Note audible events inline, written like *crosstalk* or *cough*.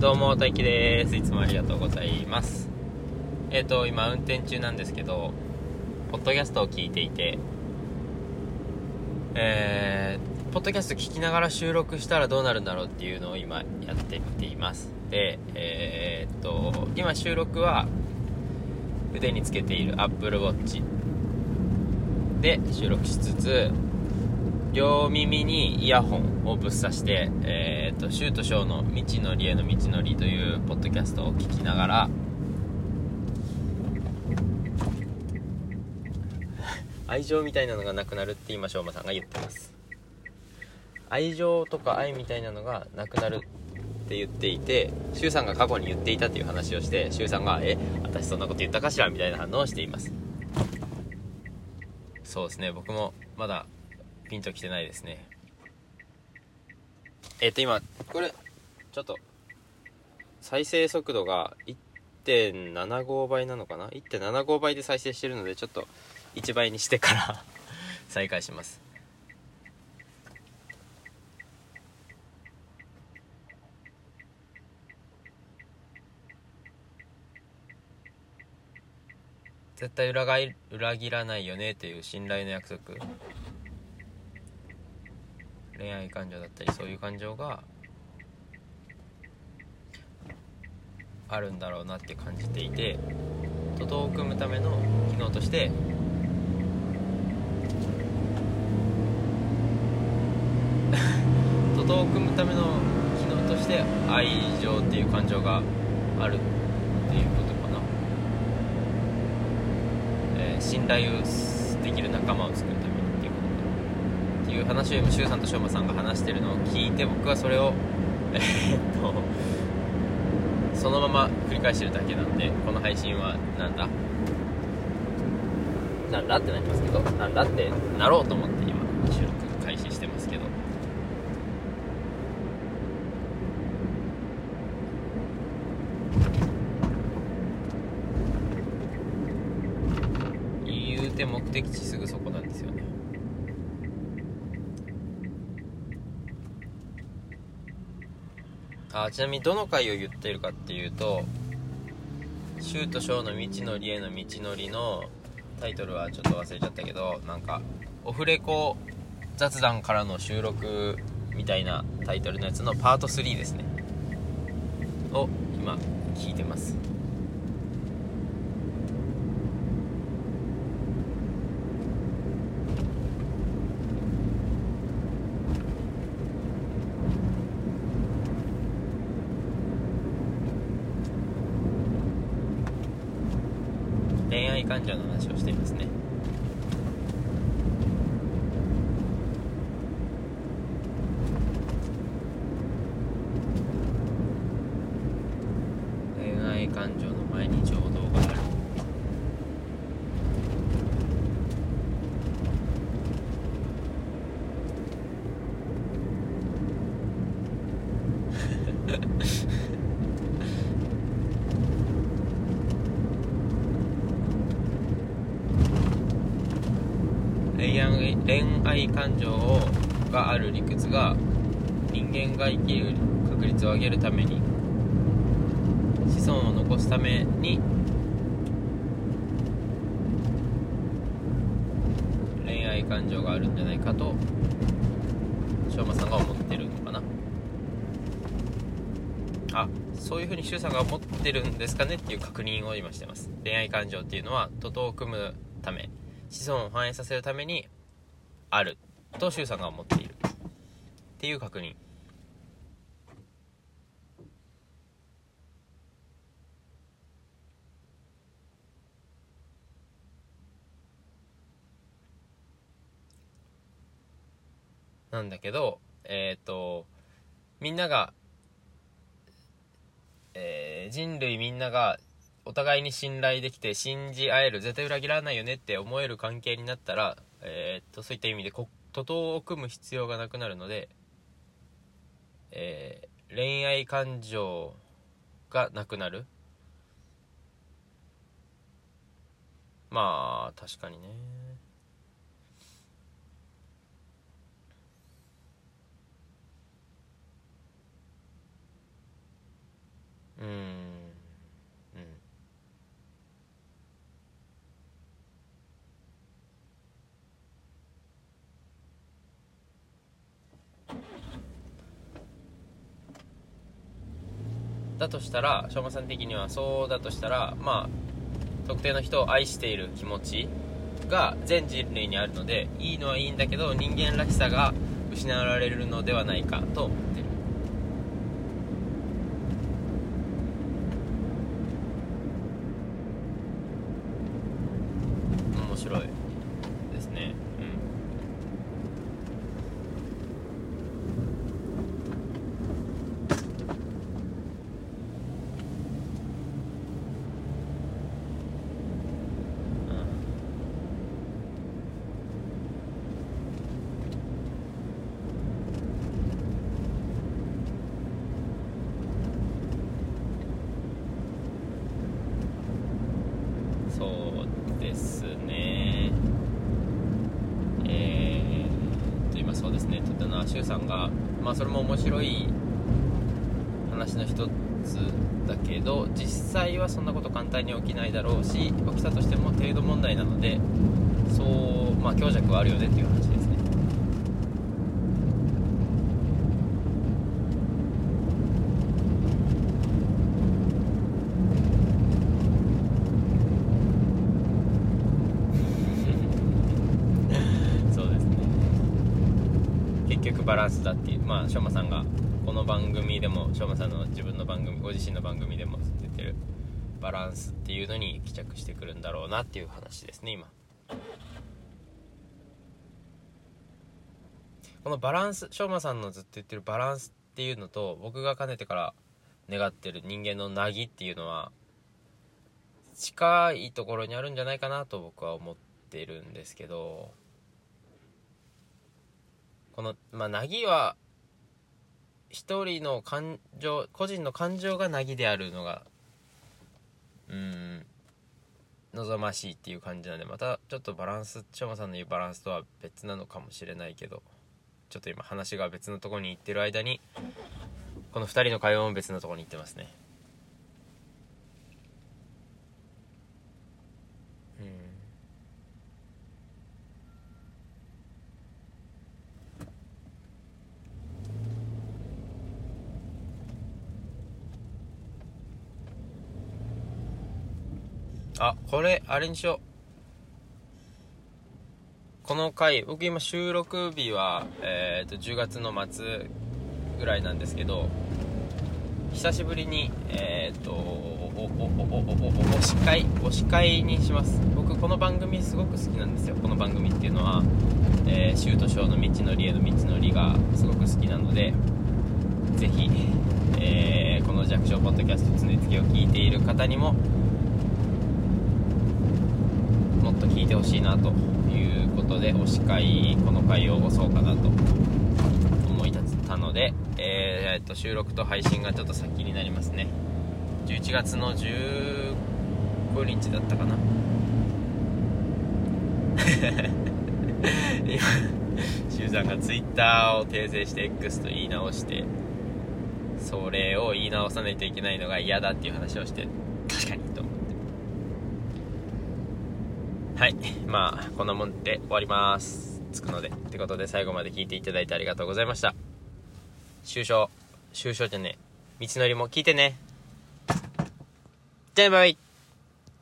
どうも大輝です。いつもありがとうございます。えっ、ー、と今運転中なんですけどポッドキャストを聞いていてえー、ポッドキャスト聞きながら収録したらどうなるんだろうっていうのを今やってみています。でえー、っと今収録は腕につけている Apple Watch で収録しつつ両耳にイヤホンをぶっ刺して、えーと、シュートショーの「未知のりへの道のり」というポッドキャストを聞きながら *laughs* 愛情みたいなのがなくなるって今しょうまさんが言ってます愛情とか愛みたいなのがなくなるって言っていて柊さんが過去に言っていたっていう話をして柊さんが「え私そんなこと言ったかしら?」みたいな反応をしていますそうですね僕もまだピンときてないですね。えっ、ー、と今これちょっと再生速度が1.75倍なのかな？1.75倍で再生してるのでちょっと1倍にしてから *laughs* 再開します。絶対裏が裏切らないよねっていう信頼の約束。恋愛感情だったりそういう感情があるんだろうなって感じていて徒党を組むための機能として *laughs* 徒党を組むための機能として愛情っていう感情があるっていうことかな、えー、信頼をできる仲間を作るため。いう話を今周さんとしょうまさんが話してるのを聞いて僕はそれを *laughs* えー、っとそのまま繰り返してるだけなんでこの配信はなんだ？なんだってなりますけどなんだってなろうと思って今収録開始してますけど。言うて目的地すぐそこなんですよね。あちなみにどの回を言ってるかっていうと「シュートショーの道のりへの道のり」のタイトルはちょっと忘れちゃったけどなんかオフレコ雑談からの収録みたいなタイトルのやつのパート3ですね。を今聞いてます。干讲的。恋愛感情がある理屈が人間が生きる確率を上げるために子孫を残すために恋愛感情があるんじゃないかと翔馬さんが思ってるのかな。あそういうふうに周さんが思ってるんですかねっていう確認を今してます。恋愛感情っていうのは徒党を組むため子孫を繁栄させるためにある。と周さんが思っている。っていう確認。なんだけどえっ、ー、とみんなが、えー、人類みんながお互いに信頼できて信じ合える絶対裏切らないよねって思える関係になったらえー、っとそういった意味で徒党を組む必要がなくなるので、えー、恋愛感情がなくなる。まあ確かにね。だとしたらしょうまさん的にはそうだとしたらまあ特定の人を愛している気持ちが全人類にあるのでいいのはいいんだけど人間らしさが失われるのではないかと思ってる面白いですねうん、うんそうですねえー、と今そうですさんがまあそれも面白い話の一つだけど実際はそんなこと簡単に起きないだろうし起きたとしても程度問題なのでそうまあ強弱はあるよねっていう話ですねそうですね結局バランスだっていうまあしょうまさんがこの番組でもしょうまさんの自分の番組ご自身の番組でも出てるバランスっていうのに帰着してくるんだろうなっていう話ですね今。このバランスしょうまさんのずっと言ってるバランスっていうのと僕がかねてから願ってる人間のなぎっていうのは近いところにあるんじゃないかなと僕は思ってるんですけどこのまあなぎは一人の感情個人の感情がなぎであるのがうん望ましいっていう感じなんでまたちょっとバランスしょうまさんの言うバランスとは別なのかもしれないけどちょっと今話が別のとこに行ってる間にこの2人の会話も別のとこに行ってますねうんあこれあれにしよう。この回僕今収録日は、えー、と10月の末ぐらいなんですけど久しぶりにえっ、とおおおおおお推し会推し会にします。僕この番組すごく好きなんですよ。この番組っていうのは、えー、シュートショーの道のりへの道のりがすごく好きなのでぜひ、えーこの弱小ポッドキャスト常つけを聞いている方にももっと聞いてほしいなということで推し会この回を押そうかなと思い立ったので、えー、っと収録と配信がちょっと先になりますね。11月の15日だったかな。*laughs* 今シュウさんが Twitter を訂正して X と言い直してそれを言い直さないといけないのが嫌だっていう話をして確かにと思ってはい。まあこんなもんで終わります。つくので。ってことで最後まで聞いていただいてありがとうございました。終章。終章じゃねえ。道のりも聞いてね。じゃあバイバイ。